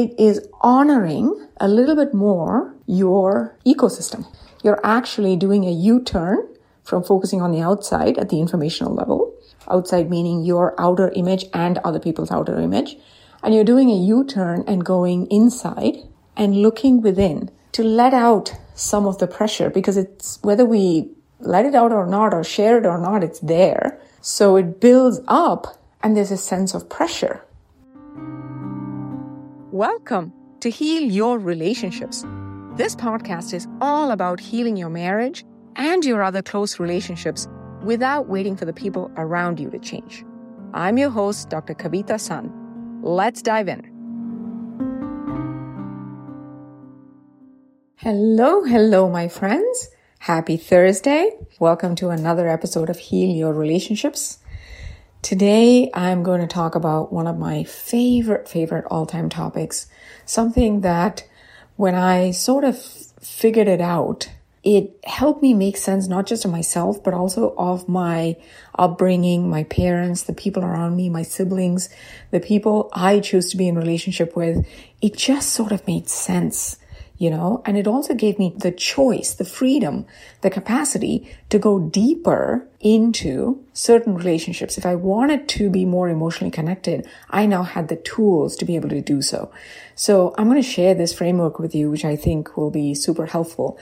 it is honoring a little bit more your ecosystem. You're actually doing a U-turn from focusing on the outside at the informational level. Outside meaning your outer image and other people's outer image. And you're doing a U-turn and going inside and looking within to let out some of the pressure because it's whether we let it out or not or share it or not, it's there. So it builds up and there's a sense of pressure. Welcome to Heal Your Relationships. This podcast is all about healing your marriage and your other close relationships without waiting for the people around you to change. I'm your host, Dr. Kavita Sun. Let's dive in. Hello, hello, my friends. Happy Thursday. Welcome to another episode of Heal Your Relationships. Today, I'm going to talk about one of my favorite, favorite all time topics. Something that when I sort of figured it out, it helped me make sense not just of myself, but also of my upbringing, my parents, the people around me, my siblings, the people I choose to be in relationship with. It just sort of made sense you know, and it also gave me the choice, the freedom, the capacity to go deeper into certain relationships. If I wanted to be more emotionally connected, I now had the tools to be able to do so. So I'm going to share this framework with you, which I think will be super helpful.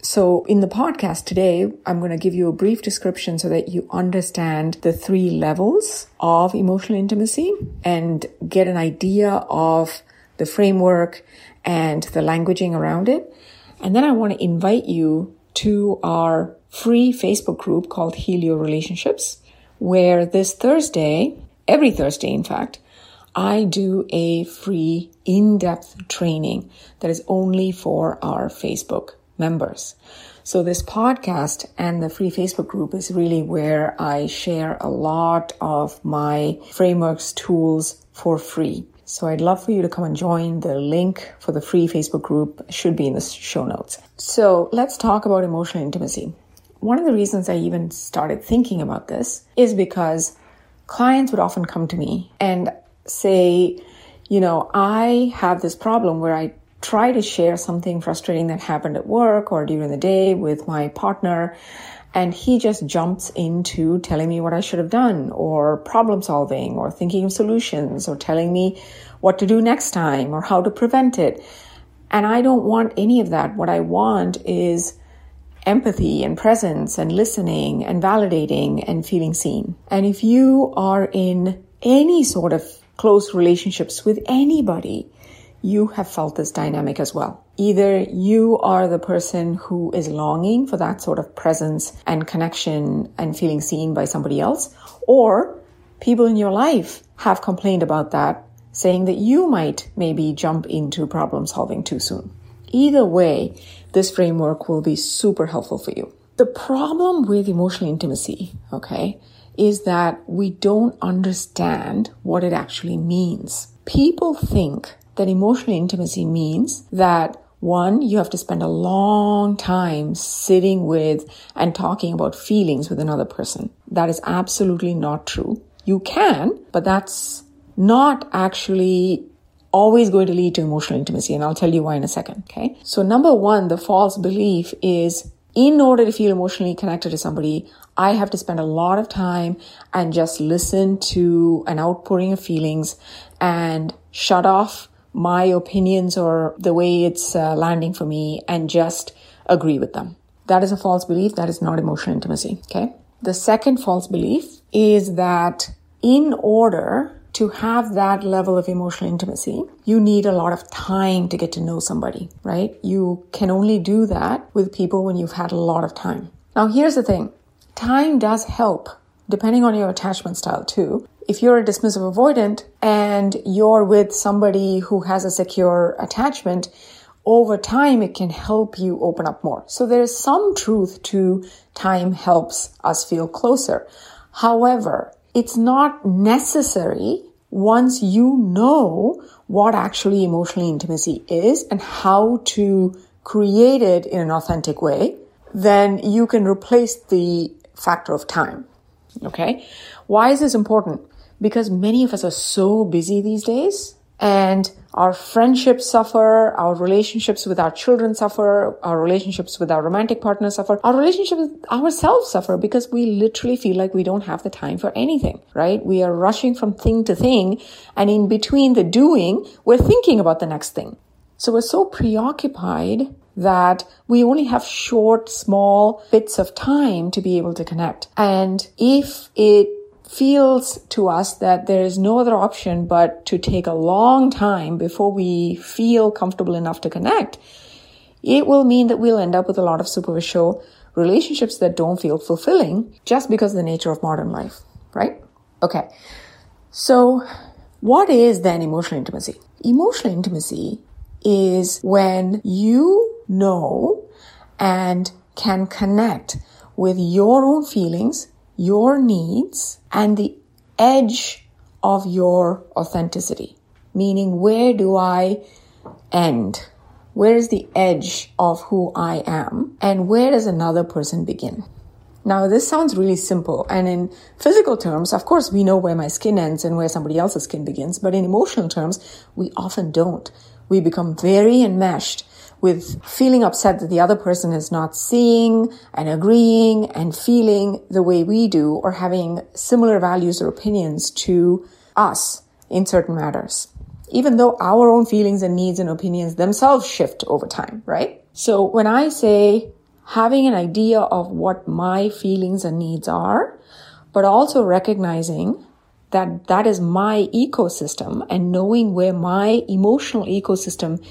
So in the podcast today, I'm going to give you a brief description so that you understand the three levels of emotional intimacy and get an idea of the framework and the languaging around it. And then I want to invite you to our free Facebook group called Heal Your Relationships, where this Thursday, every Thursday, in fact, I do a free in-depth training that is only for our Facebook members. So this podcast and the free Facebook group is really where I share a lot of my frameworks, tools for free. So I'd love for you to come and join. The link for the free Facebook group should be in the show notes. So let's talk about emotional intimacy. One of the reasons I even started thinking about this is because clients would often come to me and say, you know, I have this problem where I try to share something frustrating that happened at work or during the day with my partner and he just jumps into telling me what I should have done or problem solving or thinking of solutions or telling me what to do next time or how to prevent it. And I don't want any of that. What I want is empathy and presence and listening and validating and feeling seen. And if you are in any sort of close relationships with anybody, you have felt this dynamic as well. Either you are the person who is longing for that sort of presence and connection and feeling seen by somebody else, or people in your life have complained about that, saying that you might maybe jump into problem solving too soon. Either way, this framework will be super helpful for you. The problem with emotional intimacy, okay, is that we don't understand what it actually means. People think that emotional intimacy means that one, you have to spend a long time sitting with and talking about feelings with another person. That is absolutely not true. You can, but that's not actually always going to lead to emotional intimacy. And I'll tell you why in a second. Okay. So number one, the false belief is in order to feel emotionally connected to somebody, I have to spend a lot of time and just listen to an outpouring of feelings and shut off my opinions or the way it's uh, landing for me and just agree with them. That is a false belief. That is not emotional intimacy. Okay. The second false belief is that in order to have that level of emotional intimacy, you need a lot of time to get to know somebody, right? You can only do that with people when you've had a lot of time. Now, here's the thing. Time does help depending on your attachment style too if you're a dismissive avoidant and you're with somebody who has a secure attachment, over time it can help you open up more. So there's some truth to time helps us feel closer. However, it's not necessary once you know what actually emotional intimacy is and how to create it in an authentic way, then you can replace the factor of time. Okay. Why is this important? Because many of us are so busy these days and Our friendships suffer, our relationships with our children suffer, our relationships with our romantic partners suffer, our relationships with ourselves suffer because we literally feel like we don't have the time for anything, right? We are rushing from thing to thing and in between the doing, we're thinking about the next thing. So we're so preoccupied that we only have short, small bits of time to be able to connect. And if it feels to us that there is no other option but to take a long time before we feel comfortable enough to connect, it will mean that we'll end up with a lot of superficial relationships that don't feel fulfilling just because of the nature of modern life, right? Okay. So what is then emotional intimacy? Emotional intimacy is when you know and can connect with your own feelings, your needs, and the edge of your authenticity. Meaning, where do I end? Where is the edge of who I am? And where does another person begin? Now, this sounds really simple. And in physical terms, of course, we know where my skin ends and where somebody else's skin begins. But in emotional terms, we often don't. We become very enmeshed with feeling upset that the other person is not seeing and agreeing and feeling the way we do or having similar values or opinions to us in certain matters. Even though our own feelings and needs and opinions themselves shift over time, right? So when I say having an idea of what my feelings and needs are, but also recognizing that that is my ecosystem and knowing where my emotional ecosystem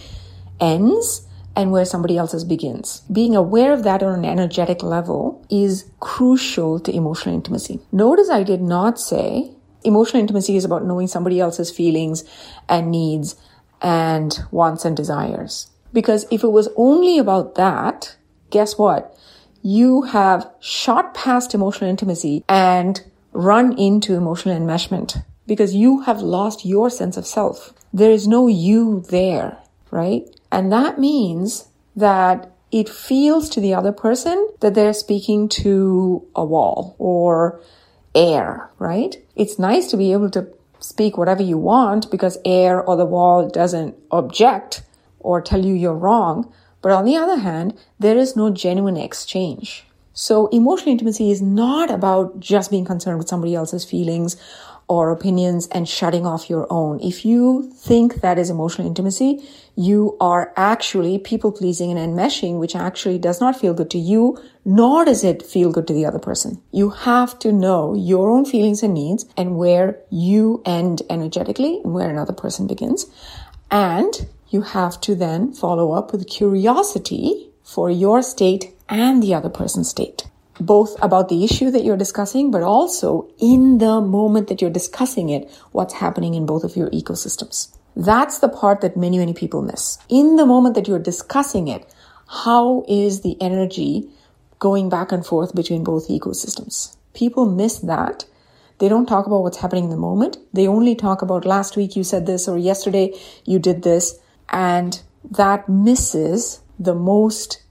ends and where somebody else's begins. Being aware of that on an energetic level is crucial to emotional intimacy. Notice I did not say emotional intimacy is about knowing somebody else's feelings and needs and wants and desires. Because if it was only about that, guess what? You have shot past emotional intimacy and run into emotional enmeshment because you have lost your sense of self. There is no you there, right? And that means that it feels to the other person that they're speaking to a wall or air, right? It's nice to be able to speak whatever you want because air or the wall doesn't object or tell you you're wrong. But on the other hand, there is no genuine exchange. So emotional intimacy is not about just being concerned with somebody else's feelings or opinions and shutting off your own. If you think that is emotional intimacy, you are actually people pleasing and enmeshing, which actually does not feel good to you, nor does it feel good to the other person. You have to know your own feelings and needs and where you end energetically and where another person begins. And you have to then follow up with curiosity for your state and the other person's state both about the issue that you're discussing, but also in the moment that you're discussing it, what's happening in both of your ecosystems. That's the part that many, many people miss. In the moment that you're discussing it, how is the energy going back and forth between both ecosystems? People miss that. They don't talk about what's happening in the moment. They only talk about last week you said this or yesterday you did this. And that misses the most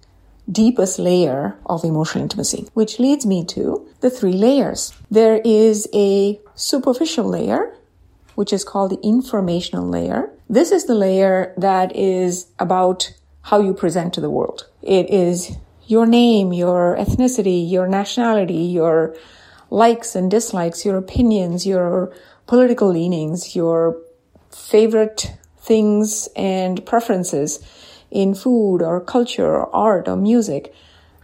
deepest layer of emotional intimacy, which leads me to the three layers. There is a superficial layer, which is called the informational layer. This is the layer that is about how you present to the world. It is your name, your ethnicity, your nationality, your likes and dislikes, your opinions, your political leanings, your favorite things and preferences in food or culture or art or music,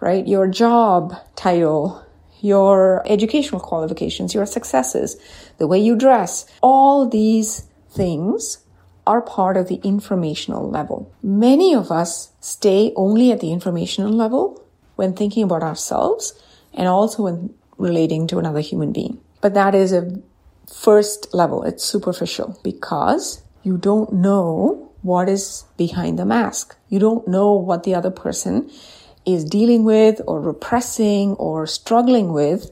right? Your job title, your educational qualifications, your successes, the way you dress, all these things are part of the informational level. Many of us stay only at the informational level when thinking about ourselves and also when relating to another human being. But that is a first level. It's superficial because you don't know what is behind the mask. You don't know what the other person is dealing with or repressing or struggling with.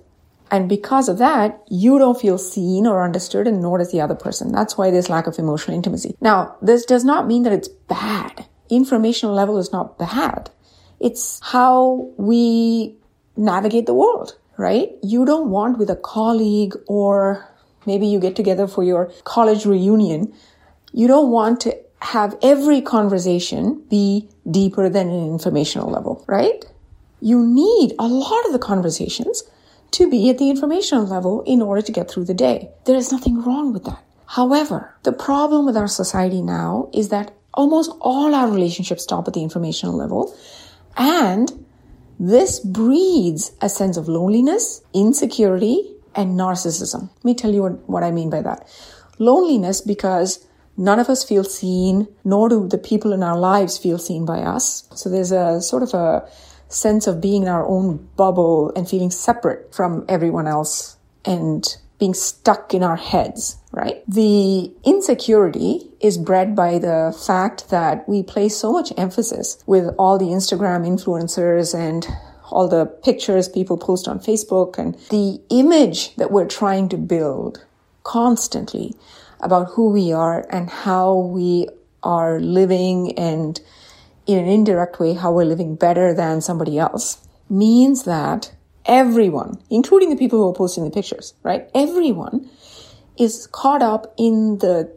And because of that, you don't feel seen or understood and nor does the other person. That's why there's lack of emotional intimacy. Now, this does not mean that it's bad. Informational level is not bad. It's how we navigate the world, right? You don't want with a colleague or maybe you get together for your college reunion. You don't want to have every conversation be deeper than an informational level, right? You need a lot of the conversations to be at the informational level in order to get through the day. There is nothing wrong with that. However, the problem with our society now is that almost all our relationships stop at the informational level. And this breeds a sense of loneliness, insecurity, and narcissism. Let me tell you what, what I mean by that. Loneliness because none of us feel seen, nor do the people in our lives feel seen by us. So there's a sort of a sense of being in our own bubble and feeling separate from everyone else and being stuck in our heads, right? The insecurity is bred by the fact that we place so much emphasis with all the Instagram influencers and all the pictures people post on Facebook and the image that we're trying to build constantly about who we are and how we are living and in an indirect way how we're living better than somebody else means that everyone, including the people who are posting the pictures, right? Everyone is caught up in the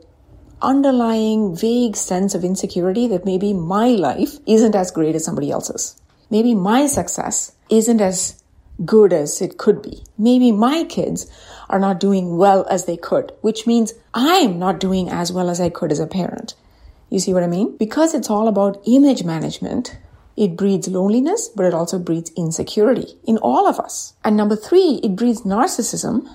underlying vague sense of insecurity that maybe my life isn't as great as somebody else's. Maybe my success isn't as good as it could be. Maybe my kids are not doing well as they could, which means I'm not doing as well as I could as a parent. You see what I mean? Because it's all about image management, it breeds loneliness, but it also breeds insecurity in all of us. And number three, it breeds narcissism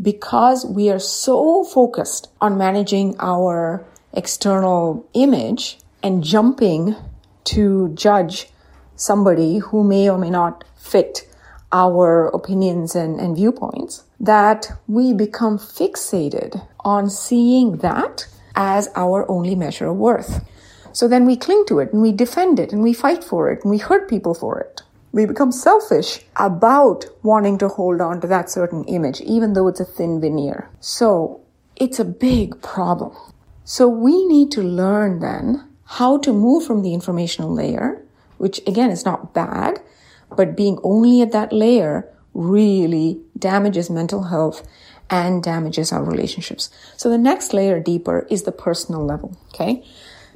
because we are so focused on managing our external image and jumping to judge somebody who may or may not fit our opinions and, and viewpoints that we become fixated on seeing that as our only measure of worth. So then we cling to it and we defend it and we fight for it and we hurt people for it. We become selfish about wanting to hold on to that certain image, even though it's a thin veneer. So it's a big problem. So we need to learn then how to move from the informational layer, which again is not bad, but being only at that layer really damages mental health and damages our relationships. So the next layer deeper is the personal level. Okay.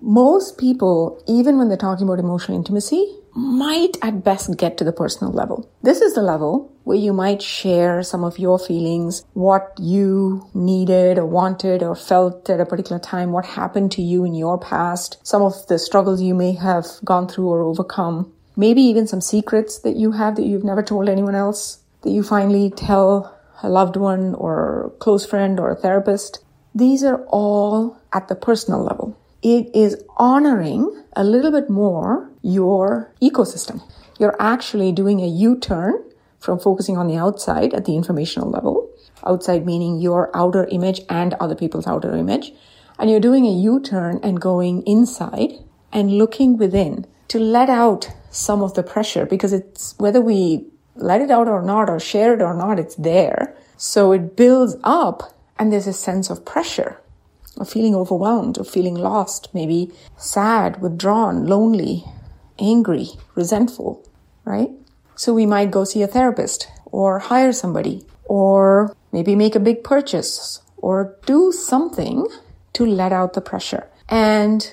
Most people, even when they're talking about emotional intimacy, might at best get to the personal level. This is the level where you might share some of your feelings, what you needed or wanted or felt at a particular time, what happened to you in your past, some of the struggles you may have gone through or overcome, maybe even some secrets that you have that you've never told anyone else that you finally tell a loved one or a close friend or a therapist. These are all at the personal level it is honoring a little bit more your ecosystem. You're actually doing a U turn from focusing on the outside at the informational level, outside meaning your outer image and other people's outer image, and you're doing a U turn and going inside and looking within to let out some of the pressure because it's whether we let it out or not or share it or not, it's there. So it builds up and there's a sense of pressure of feeling overwhelmed, of feeling lost, maybe sad, withdrawn, lonely, angry, resentful, right? So we might go see a therapist or hire somebody or maybe make a big purchase or do something to let out the pressure. And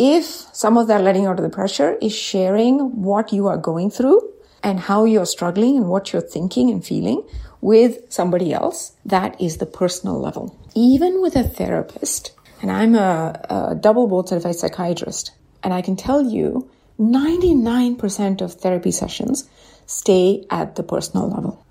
if some of that letting out of the pressure is sharing what you are going through and how you're struggling and what you're thinking and feeling with somebody else, that is the personal level. Even with a therapist, and I'm a, a double board certified psychiatrist, and I can tell you 99% of therapy sessions stay at the personal level.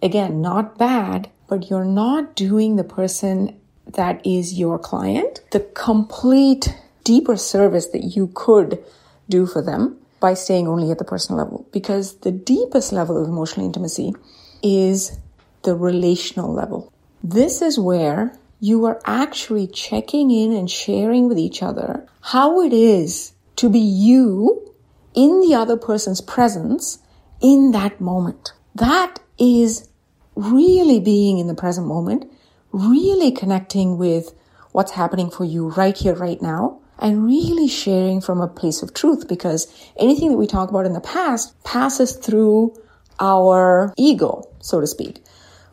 Again, not bad, but you're not doing the person that is your client the complete deeper service that you could do for them by staying only at the personal level. Because the deepest level of emotional intimacy is the relational level. This is where you are actually checking in and sharing with each other how it is to be you in the other person's presence in that moment. That is really being in the present moment, really connecting with what's happening for you right here, right now, and really sharing from a place of truth because anything that we talk about in the past passes through our ego, so to speak.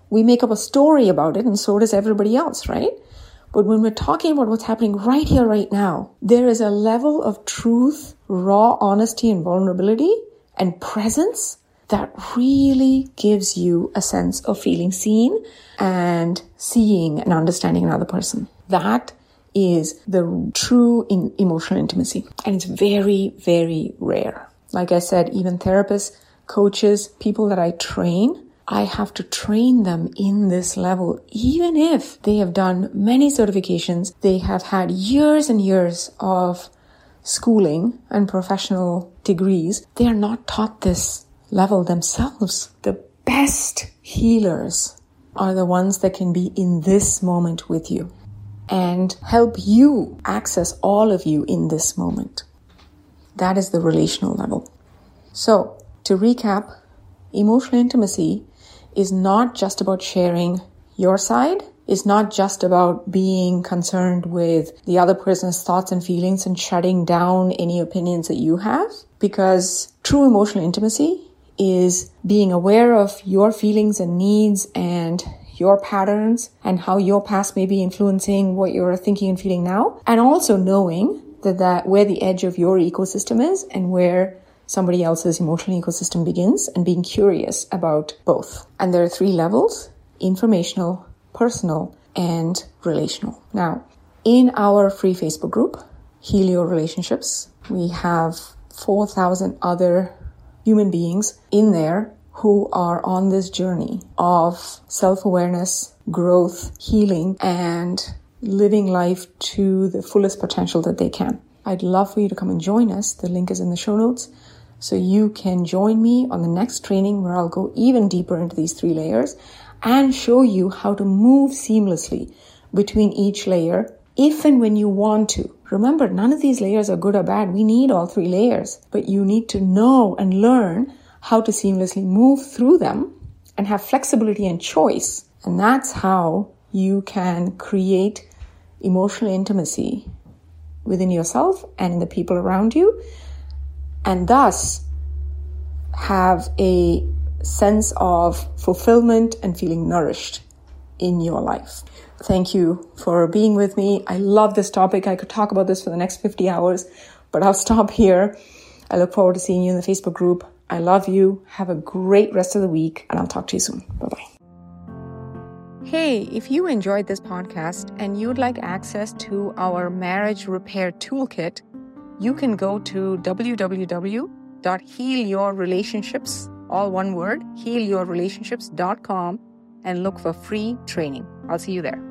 We make up a story about it and so does everybody else, right? But when we're talking about what's happening right here, right now, there is a level of truth, raw honesty and vulnerability and presence that really gives you a sense of feeling seen and seeing and understanding another person. That is the true in emotional intimacy. And it's very, very rare. Like I said, even therapists, coaches, people that I train, I have to train them in this level, even if they have done many certifications, they have had years and years of schooling and professional degrees, they are not taught this level themselves. The best healers are the ones that can be in this moment with you and help you access all of you in this moment. That is the relational level. So, to recap, emotional intimacy is not just about sharing your side, is not just about being concerned with the other person's thoughts and feelings and shutting down any opinions that you have, because true emotional intimacy is being aware of your feelings and needs and your patterns and how your past may be influencing what you're thinking and feeling now. And also knowing that, that where the edge of your ecosystem is and where somebody else's emotional ecosystem begins and being curious about both. And there are three levels, informational, personal, and relational. Now, in our free Facebook group, Heal Your Relationships, we have 4,000 other human beings in there who are on this journey of self awareness, growth, healing, and living life to the fullest potential that they can. I'd love for you to come and join us. The link is in the show notes. So you can join me on the next training where I'll go even deeper into these three layers and show you how to move seamlessly between each layer if and when you want to. Remember, none of these layers are good or bad. We need all three layers, but you need to know and learn how to seamlessly move through them and have flexibility and choice. And that's how you can create emotional intimacy within yourself and in the people around you, and thus have a sense of fulfillment and feeling nourished in your life. Thank you for being with me. I love this topic. I could talk about this for the next 50 hours, but I'll stop here. I look forward to seeing you in the Facebook group. I love you. Have a great rest of the week, and I'll talk to you soon. Bye bye. Hey, if you enjoyed this podcast and you'd like access to our marriage repair toolkit, you can go to www.healyourrelationships, all one word, healyourrelationships.com, and look for free training. I'll see you there.